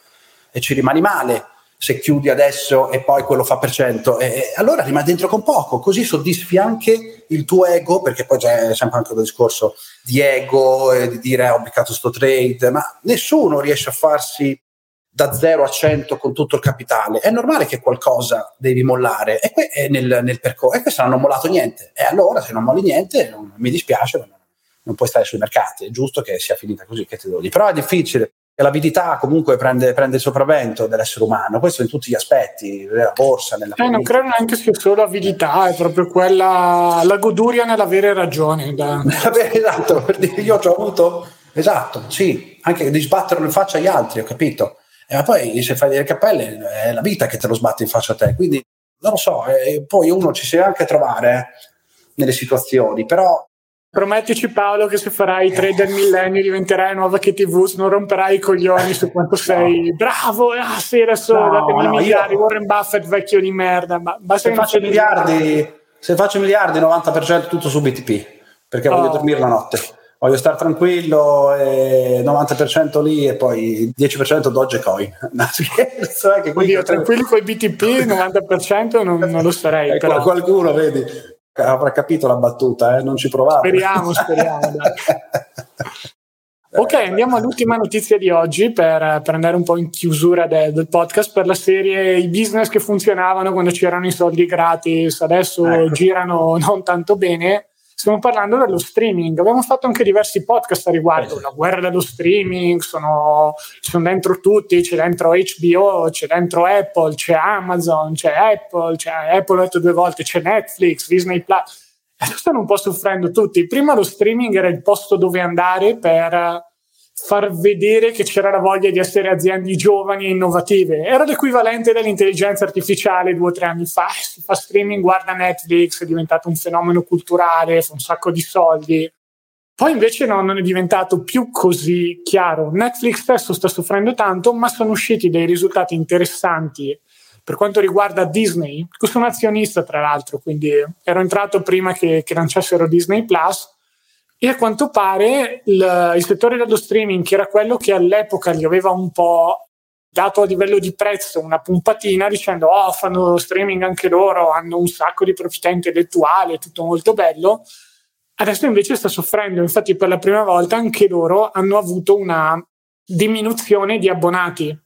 e ci rimani male se chiudi adesso e poi quello fa per cento, e, allora rimani dentro con poco, così soddisfi anche il tuo ego, perché poi c'è sempre anche un discorso di ego e di dire eh, ho beccato sto trade, ma nessuno riesce a farsi da 0 a 100 con tutto il capitale. È normale che qualcosa devi mollare e que- nel, nel percorso, e questo non hanno mollato niente. E allora se non molli niente, non, mi dispiace, non, non puoi stare sui mercati, è giusto che sia finita così, che ti devo dire. Però è difficile e l'avidità comunque prende, prende, il sopravvento dell'essere umano, questo in tutti gli aspetti, nella borsa, nella eh, non credo neanche sia solo avidità, è proprio quella, la goduria nell'avere ragione. Da... esatto, per dire, io ho avuto, esatto, sì, anche di sbatterlo in faccia agli altri, ho capito. E ma poi se fai delle cappelle è la vita che te lo sbatte in faccia a te, quindi non lo so, e poi uno ci si deve anche trovare eh, nelle situazioni, però Promettici Paolo che se farai trade del millennio diventerai nuova KTV, non romperai i coglioni su quanto sei no. bravo, ah sì adesso no, datemi no, miliardi, io... Warren Buffett vecchio di merda. Ma se, faccio miliardi, se faccio miliardi 90% tutto su BTP, perché oh. voglio dormire la notte. Voglio stare tranquillo, e 90% lì e poi 10% Dogecoin. No, scherzo, eh, che Oddio, tranquillo con i BTP, 90% non, non lo sarei. Eh, però. Qualcuno, vedi, avrà capito la battuta, eh? non ci provate. Speriamo, speriamo. ok, andiamo all'ultima notizia di oggi per, per andare un po' in chiusura de, del podcast per la serie I business che funzionavano quando c'erano i soldi gratis, adesso ecco. girano non tanto bene. Stiamo parlando dello streaming. Abbiamo fatto anche diversi podcast a riguardo. La guerra dello streaming, sono, sono dentro tutti: c'è dentro HBO, c'è dentro Apple, c'è Amazon, c'è Apple, c'è Apple ho detto due volte, c'è Netflix, Disney Plus. E stanno un po' soffrendo tutti. Prima lo streaming era il posto dove andare per far vedere che c'era la voglia di essere aziende giovani e innovative. Era l'equivalente dell'intelligenza artificiale due o tre anni fa. Si fa streaming, guarda Netflix, è diventato un fenomeno culturale, fa un sacco di soldi. Poi invece no, non è diventato più così chiaro. Netflix stesso sta soffrendo tanto, ma sono usciti dei risultati interessanti per quanto riguarda Disney. Sono azionista, tra l'altro, quindi ero entrato prima che, che lanciassero Disney Plus e a quanto pare il, settore dello streaming, che era quello che all'epoca gli aveva un po' dato a livello di prezzo una pompatina dicendo oh fanno streaming anche loro, hanno un sacco di proprietà intellettuale, tutto molto bello. Adesso invece sta soffrendo, infatti per la prima volta anche loro hanno avuto una diminuzione di abbonati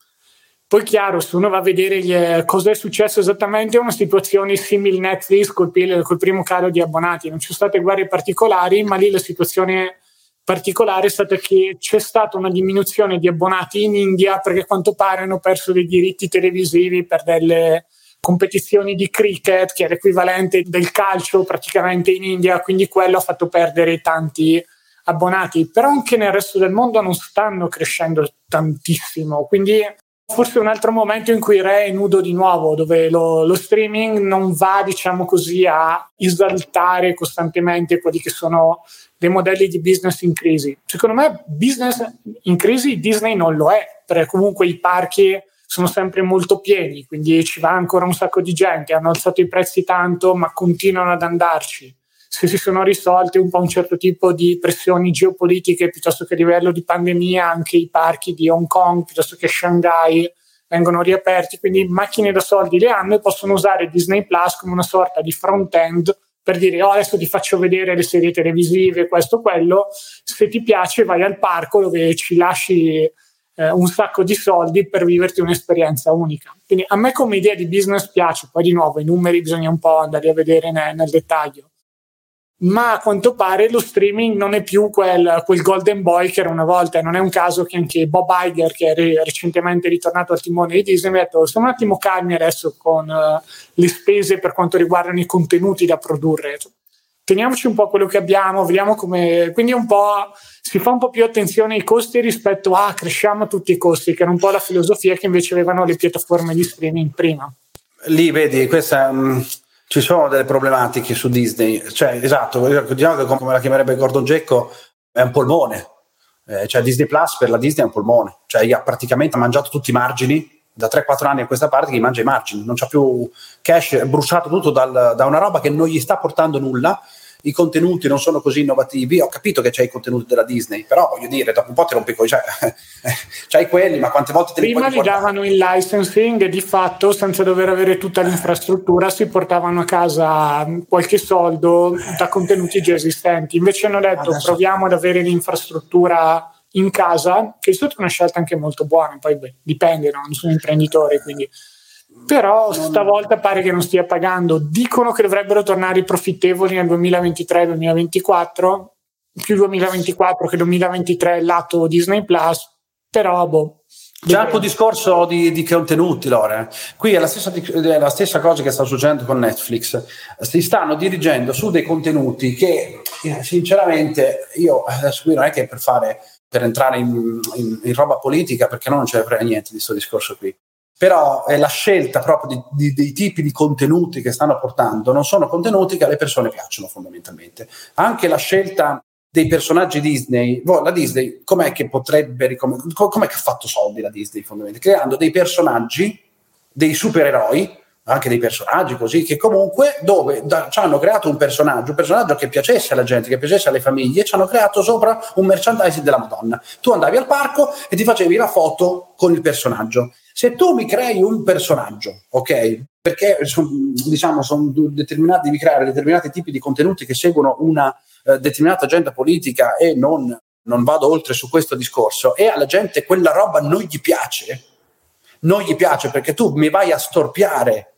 poi chiaro, se uno va a vedere gli, eh, cosa è successo esattamente, è una situazione simile Netflix col, col primo calo di abbonati. Non ci sono state guerre particolari, ma lì la situazione particolare è stata che c'è stata una diminuzione di abbonati in India perché a quanto pare hanno perso dei diritti televisivi per delle competizioni di cricket, che è l'equivalente del calcio praticamente in India, quindi quello ha fatto perdere tanti abbonati. Però anche nel resto del mondo non stanno crescendo tantissimo, quindi Forse un altro momento in cui Re è nudo di nuovo, dove lo, lo, streaming non va, diciamo così, a esaltare costantemente quelli che sono dei modelli di business in crisi. Secondo me, business in crisi Disney non lo è, perché comunque i parchi sono sempre molto pieni, quindi ci va ancora un sacco di gente, hanno alzato i prezzi tanto, ma continuano ad andarci. Se si sono risolte un po' un certo tipo di pressioni geopolitiche piuttosto che a livello di pandemia, anche i parchi di Hong Kong piuttosto che Shanghai vengono riaperti, quindi macchine da soldi le hanno e possono usare Disney Plus come una sorta di front-end per dire oh, adesso ti faccio vedere le serie televisive, questo, quello, se ti piace vai al parco dove ci lasci eh, un sacco di soldi per viverti un'esperienza unica. Quindi a me come idea di business piace, poi di nuovo i numeri bisogna un po' andare a vedere nel, nel dettaglio ma a quanto pare lo streaming non è più quel, quel, golden boy che era una volta. E non è un caso che anche Bob Iger che è recentemente ritornato al timone di Disney ha detto stiamo un attimo calmi adesso con uh, le spese per quanto riguardano i contenuti da produrre. Teniamoci un po' quello che abbiamo vediamo come quindi un po' si fa un po' più attenzione ai costi rispetto a cresciamo tutti i costi che era un po' la filosofia che invece avevano le piattaforme di streaming prima. Lì vedi questa um ci sono delle problematiche su Disney, cioè esatto, diciamo che come la chiamerebbe Gordon Gecko è un polmone, eh, cioè Disney Plus per la Disney è un polmone, cioè ha praticamente mangiato tutti i margini da 3-4 anni a questa parte che mangia i margini, non c'ha più cash, è bruciato tutto dal, da una roba che non gli sta portando nulla i contenuti non sono così innovativi. Ho capito che c'è i contenuti della Disney, però voglio dire, dopo un po' ti rompi coi. Cioè, c'hai quelli, ma quante volte te li Prima li davano il licensing e di fatto, senza dover avere tutta l'infrastruttura, si portavano a casa qualche soldo da contenuti già esistenti. Invece hanno detto Adesso... proviamo ad avere l'infrastruttura in casa, che è stata una scelta anche molto buona, poi beh, dipende, no? non sono imprenditori, quindi però stavolta pare che non stia pagando. Dicono che dovrebbero tornare profittevoli nel 2023-2024, più 2024 che 2023 lato Disney Plus, però boh. C'è anche un discorso di, di contenuti, Lore. Qui è la, stessa, è la stessa cosa che sta succedendo con Netflix. Si stanno dirigendo su dei contenuti che, eh, sinceramente, io adesso qui non è che per fare per entrare in, in, in roba politica, perché no, non frega niente di questo discorso qui però è la scelta proprio di, di, dei tipi di contenuti che stanno portando non sono contenuti che alle persone piacciono fondamentalmente. Anche la scelta dei personaggi Disney, la Disney com'è che potrebbe, com'è che ha fatto soldi la Disney fondamentalmente? Creando dei personaggi, dei supereroi, anche dei personaggi così, che comunque dove da, ci hanno creato un personaggio, un personaggio che piacesse alla gente, che piacesse alle famiglie, ci hanno creato sopra un merchandising della Madonna. Tu andavi al parco e ti facevi la foto con il personaggio. Se tu mi crei un personaggio, ok? Perché diciamo, sono determinati, devi creare determinati tipi di contenuti che seguono una eh, determinata agenda politica e non, non vado oltre su questo discorso, e alla gente quella roba non gli piace, non gli piace perché tu mi vai a storpiare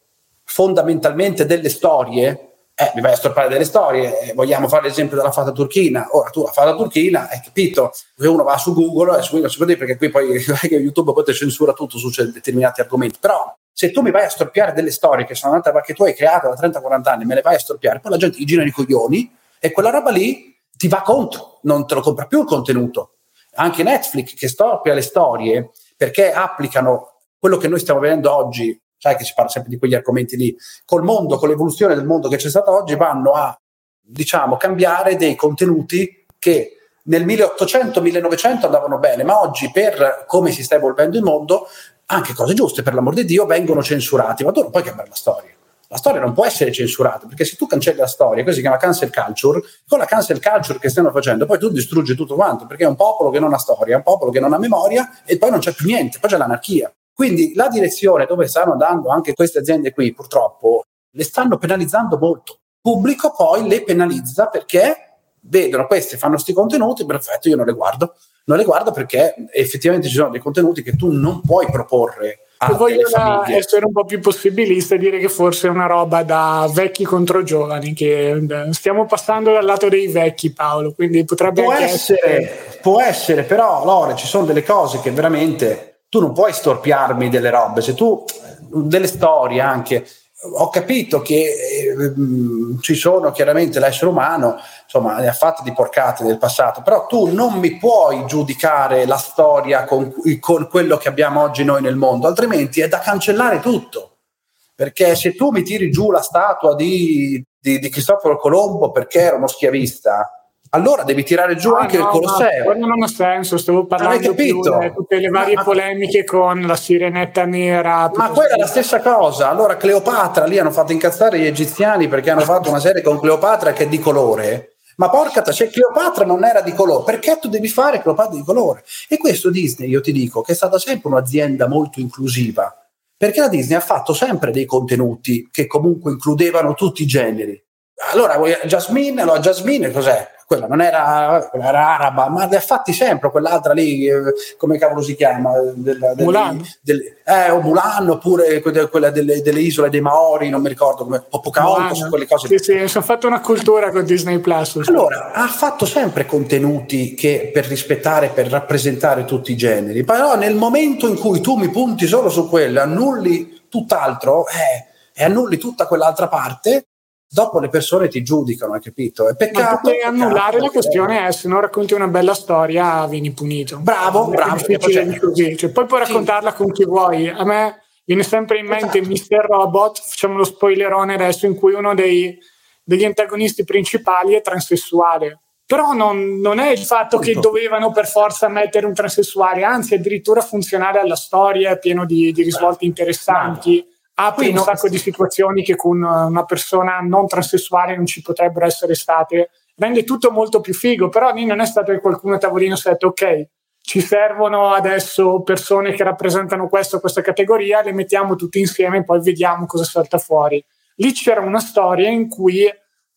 fondamentalmente delle storie eh, mi vai a storpare delle storie, eh, vogliamo fare l'esempio della fata turchina, ora tu la fata turchina, hai capito, se uno va su Google, e su Google si può dire perché qui poi YouTube poi ti censura tutto su determinati argomenti, però se tu mi vai a storpiare delle storie che sono andate che tu hai creato da 30-40 anni, me le vai a storpiare, poi la gente gli gira i coglioni e quella roba lì ti va contro, non te lo compra più il contenuto. Anche Netflix che storpia le storie perché applicano quello che noi stiamo vedendo oggi sai che si parla sempre di quegli argomenti lì, col mondo, con l'evoluzione del mondo che c'è stata oggi, vanno a, diciamo, cambiare dei contenuti che nel 1800-1900 andavano bene, ma oggi per come si sta evolvendo il mondo, anche cose giuste, per l'amor di Dio, vengono censurati, ma tu non puoi cambiare la storia. La storia non può essere censurata, perché se tu cancelli la storia, questo si chiama cancel culture, con la cancel culture che stiamo facendo, poi tu distruggi tutto quanto, perché è un popolo che non ha storia, è un popolo che non ha memoria e poi non c'è più niente, poi c'è l'anarchia. Quindi la direzione dove stanno andando anche queste aziende qui, purtroppo, le stanno penalizzando molto. Pubblico poi le penalizza perché vedono queste, fanno questi contenuti, perfetto, io non le guardo. Non le guardo perché effettivamente ci sono dei contenuti che tu non puoi proporre se voglio essere un po' più possibilista e dire che forse è una roba da vecchi contro giovani, che eh, stiamo passando dal lato dei vecchi, Paolo, quindi potrebbe può essere, essere. Può essere, però, Lore, ci sono delle cose che veramente tu non puoi storpiarmi delle robe, se tu delle storie anche. Ho capito che eh, ci sono chiaramente l'essere umano, insomma, ne ha fatte di porcate nel passato, però tu non mi puoi giudicare la storia con, con quello che abbiamo oggi noi nel mondo, altrimenti è da cancellare tutto. Perché se tu mi tiri giù la statua di, di, di Cristoforo Colombo perché era uno schiavista, allora devi tirare giù ah, anche no, il Colosseo. quello non ha senso, stavo parlando di tutte le varie ma, polemiche con la sirenetta nera. Ma quella è la stessa cosa. Allora Cleopatra, lì hanno fatto incazzare gli egiziani perché hanno fatto una serie con Cleopatra che è di colore. Ma porca, se Cleopatra non era di colore, perché tu devi fare Cleopatra di colore? E questo Disney, io ti dico, che è stata sempre un'azienda molto inclusiva, perché la Disney ha fatto sempre dei contenuti che comunque includevano tutti i generi. Allora, Jasmine, allora Jasmine cos'è? Quella non era, quella era araba, ma li ha fatti sempre, quell'altra lì, eh, come cavolo si chiama? Del, Mulan. Del, eh, o Mulan, oppure quella delle, delle, isole dei Maori, non mi ricordo come, o Pocahontas, quelle cose. Sì, sì, è fatto una cultura con Disney Plus. Allora, ha fatto sempre contenuti che per rispettare, per rappresentare tutti i generi, però nel momento in cui tu mi punti solo su quello, annulli tutt'altro, eh, e annulli tutta quell'altra parte, dopo le persone ti giudicano, hai capito? È peccato. Puoi annullare la questione è se non racconti una bella storia vieni punito. Bravo, bravo. Cioè, così. Cioè, poi puoi raccontarla sì. con chi vuoi. A me viene sempre in mente esatto. Mr. Robot, facciamo lo spoilerone adesso, in cui uno dei, degli antagonisti principali è transessuale. Però non, non è il fatto che dovevano per forza mettere un transessuale, anzi addirittura funzionale alla storia, è pieno di, di risvolti interessanti. Bravo apre un sacco di situazioni che con una persona non transessuale non ci potrebbero essere state, rende tutto molto più figo, però lì non è stato che qualcuno a tavolino si è detto ok, ci servono adesso persone che rappresentano questo, questa categoria, le mettiamo tutte insieme e poi vediamo cosa salta fuori. Lì c'era una storia in cui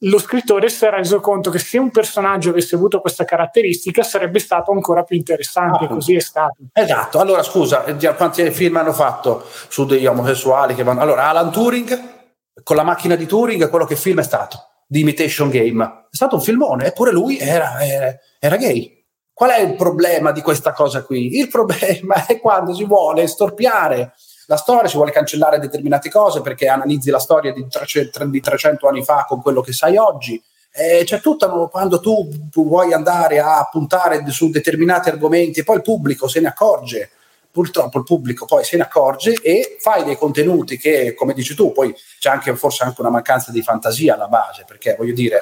lo scrittore si è reso conto che se un personaggio avesse avuto questa caratteristica sarebbe stato ancora più interessante, ah, così è stato. Esatto, allora scusa, eh, quanti film hanno fatto su degli omosessuali che vanno... Allora, Alan Turing, con la macchina di Turing, quello che film è stato? The Imitation Game. È stato un filmone, eppure lui era, era, era gay. Qual è il problema di questa cosa qui? Il problema è quando si vuole storpiare la storia, si vuole cancellare determinate cose perché analizzi la storia di 300, di 300 anni fa con quello che sai oggi. Eh, c'è tutta quando tu vuoi andare a puntare su determinati argomenti e poi il pubblico se ne accorge purtroppo il pubblico poi se ne accorge e fai dei contenuti che, come dici tu, poi c'è anche forse anche una mancanza di fantasia alla base, perché voglio dire,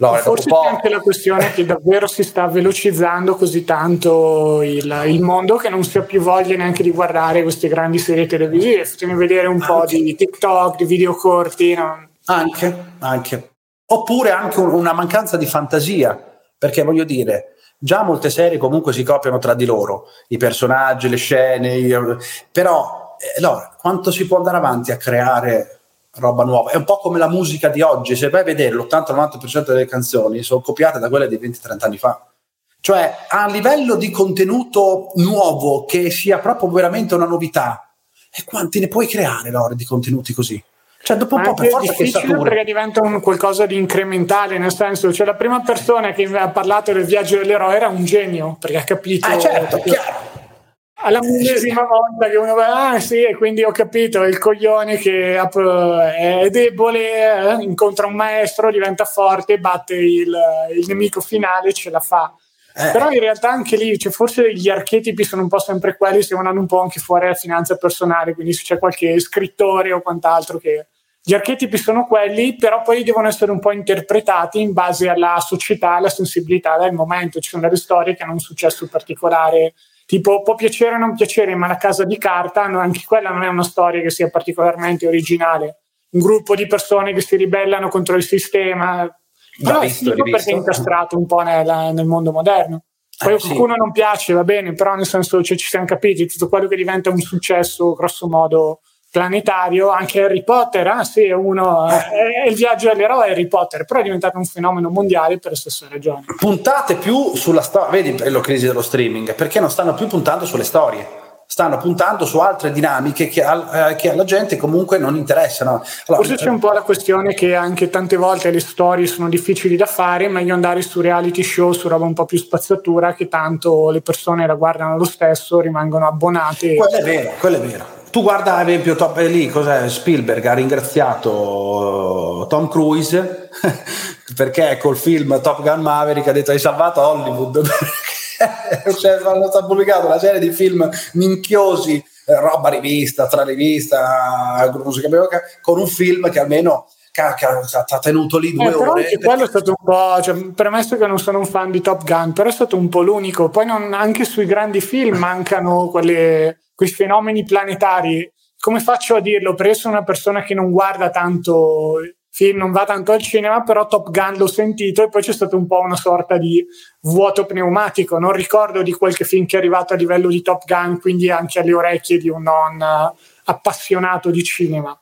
Allora, Forse c'è anche la questione che davvero si sta velocizzando così tanto il, il, mondo che non si ha più voglia neanche di guardare queste grandi serie televisive, fatemi vedere un anche. po' di TikTok, di video corti. No? Anche, anche. Oppure anche una mancanza di fantasia, perché voglio dire, già molte serie comunque si copiano tra di loro, i personaggi, le scene, però eh, allora, quanto si può andare avanti a creare roba nuova. È un po' come la musica di oggi, se vai a vedere l'80-90% delle canzoni sono copiate da quelle di 20-30 anni fa. Cioè, a livello di contenuto nuovo, che sia proprio veramente una novità, e quanti ne puoi creare, Lore, di contenuti così? Cioè, dopo un po' per forza che satura. perché diventa un qualcosa di incrementale, nel senso, cioè la prima persona che ha parlato del viaggio dell'eroe era un genio, perché ha capito... Ah, certo, chiaro alla millesima volta che uno va, ah sì, e quindi ho capito, il coglione che è debole, eh, incontra un maestro, diventa forte, batte il, il nemico finale, ce la fa. Eh. Però in realtà anche lì, cioè, forse gli archetipi sono un po' sempre quelli, se vanno un po' anche fuori dalla finanza personale, quindi se c'è qualche scrittore o quant'altro che... Gli archetipi sono quelli, però poi devono essere un po' interpretati in base alla società, alla sensibilità del momento. Ci sono delle storie che hanno un successo particolare tipo può piacere o non piacere, ma la casa di carta, no, anche quella non è una storia che sia particolarmente originale. Un gruppo di persone che si ribellano contro il sistema, però è figo perché è incastrato un po' nel, nel mondo moderno. Poi eh, qualcuno sì. non piace, va bene, però nel senso cioè, ci siamo capiti, tutto quello che diventa un successo grosso modo planetario, anche Harry Potter, ah sì, è uno, è, è il viaggio dell'eroe Harry Potter, però è diventato un fenomeno mondiale per le stesse ragioni. Puntate più sulla storia, vedi la crisi dello streaming, perché non stanno più puntando sulle storie stanno puntando su altre dinamiche che, al, eh, che, alla gente comunque non interessano. Allora, Forse c'è un po' la questione che anche tante volte le storie sono difficili da fare, meglio andare su reality show, su roba un po' più spazzatura, che tanto le persone la guardano lo stesso, rimangono abbonate. Quello è vero, quello è vero. Tu guarda ad esempio top, eh, lì cos'è, Spielberg ha ringraziato Tom Cruise perché col film Top Gun Maverick ha detto hai salvato Hollywood cioè, hanno pubblicato una serie di film minchiosi eh, roba rivista, tra rivista, con un film che almeno ha, tenuto lì due eh, ore. Perché... quello è stato un po', cioè, premesso che non sono un fan di Top Gun, però è stato un po' l'unico. Poi non, anche sui grandi film mancano quelle, quei fenomeni planetari. Come faccio a dirlo? Perché sono una persona che non guarda tanto film, non va tanto al cinema, però Top Gun l'ho sentito e poi c'è stato un po' una sorta di vuoto pneumatico. Non ricordo di qualche film che è arrivato a livello di Top Gun, quindi anche alle orecchie di un non appassionato di cinema.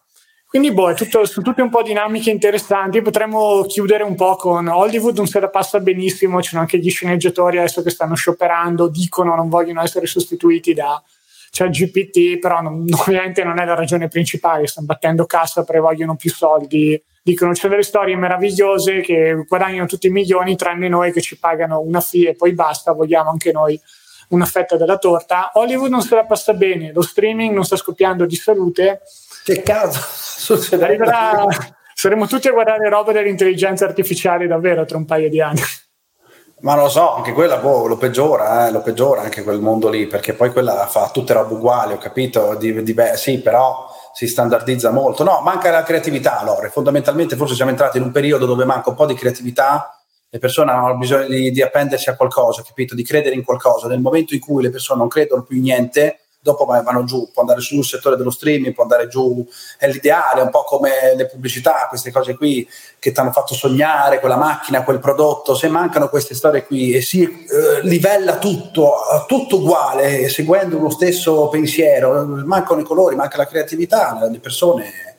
Quindi boh, tutto, sono tutte un po' dinamiche interessanti. Potremmo chiudere un po' con Hollywood, non se la passa benissimo. Ci sono anche gli sceneggiatori adesso che stanno scioperando, dicono non vogliono essere sostituiti da cioè, GPT, però non, ovviamente non è la ragione principale. Stanno battendo cassa perché vogliono più soldi. Dicono c'è delle storie meravigliose che guadagnano tutti i milioni, tranne noi che ci pagano una fee e poi basta. Vogliamo anche noi una fetta della torta. Hollywood non se la passa bene, lo streaming non sta scoppiando di salute. Che caso succederà? Saremo tutti a guardare roba dell'intelligenza artificiale davvero tra un paio di anni. Ma lo so, anche quella boh, lo peggiora, eh, lo peggiora anche quel mondo lì, perché poi quella fa tutte robe uguali, ho capito? Di, di, beh, sì, però si standardizza molto. No, manca la creatività, allora. Fondamentalmente forse siamo entrati in un periodo dove manca un po' di creatività le persone hanno bisogno di, di appendersi a qualcosa, capito? Di credere in qualcosa. Nel momento in cui le persone non credono più in niente, dopo vanno giù, può andare sul settore dello streaming, può andare giù, è l'ideale, un po' come le pubblicità, queste cose qui che ti hanno fatto sognare, quella macchina, quel prodotto, se mancano queste storie qui e si eh, livella tutto, tutto uguale, seguendo uno stesso pensiero, mancano i colori, manca la creatività, le persone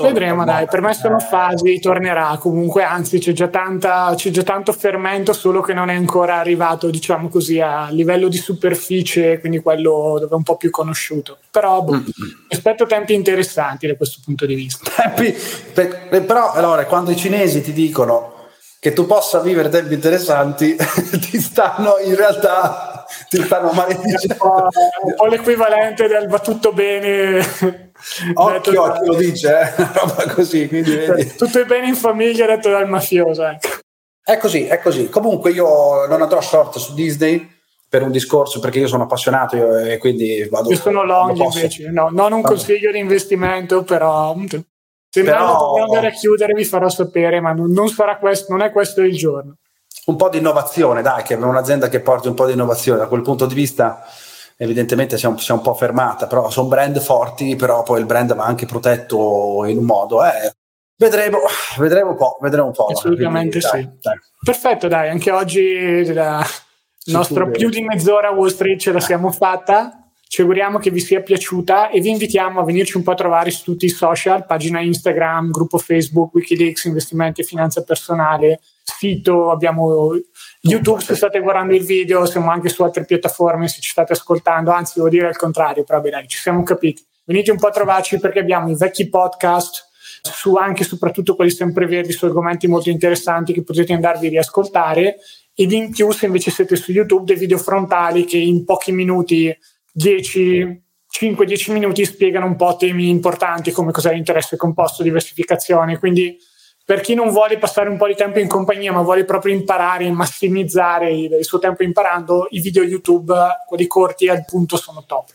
Vedremo, dai, per me sono fasi, tornerà comunque, anzi c'è già, tanta, c'è già tanto fermento, solo che non è ancora arrivato, diciamo così, a livello di superficie, quindi quello dove è un po' più conosciuto. Però boh, mm-hmm. aspetto tempi interessanti da questo punto di vista. Tempi, per, però allora, quando i cinesi ti dicono che tu possa vivere tempi interessanti, ti stanno in realtà ti stanno maledicendo. Un po' l'equivalente del va tutto bene occhio a chi lo dice, eh? roba così. Quindi vedi. Tutto è bene in famiglia detto dal mafioso. Ecco. È così, è così. Comunque io non andrò short su Disney per un discorso perché io sono appassionato e quindi vado. Io sono long invece, no, non un consiglio di investimento, però se però... andare a chiudere vi farò sapere, ma non, non, sarà questo, non è questo il giorno. Un po' di innovazione, dai, che è un'azienda che porti un po' di innovazione. Da quel punto di vista evidentemente si è, un, si è un po' fermata, però sono brand forti, però poi il brand va anche protetto in un modo. Eh, vedremo, vedremo un po', vedremo un po'. Assolutamente Quindi, sì. Dai, dai. Perfetto, dai, anche oggi la nostra più di mezz'ora Wall Street ce la siamo fatta. Ci auguriamo che vi sia piaciuta e vi invitiamo a venirci un po' a trovare su tutti i social, pagina Instagram, gruppo Facebook, Wikileaks, investimenti e finanza personale, sito, abbiamo YouTube se state guardando il video, siamo anche su altre piattaforme se ci state ascoltando, anzi devo dire il contrario, però beh, ci siamo capiti. Venite un po' a trovarci perché abbiamo i vecchi podcast su anche e soprattutto quelli sempreverdi su argomenti molto interessanti che potete andarvi a riascoltare. Ed in più se invece siete su YouTube dei video frontali che in pochi minuti, 10 5-10 minuti spiegano un po' temi importanti come cos'è l'interesse composto, diversificazione, quindi per chi non vuole passare un po' di tempo in compagnia, ma vuole proprio imparare e massimizzare il, il suo tempo imparando, i video YouTube, quelli corti al punto, sono top.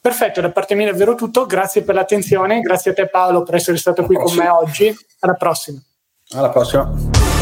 Perfetto, da parte mia è davvero tutto. Grazie per l'attenzione, grazie a te Paolo per essere stato qui con me oggi. Alla prossima. Alla prossima.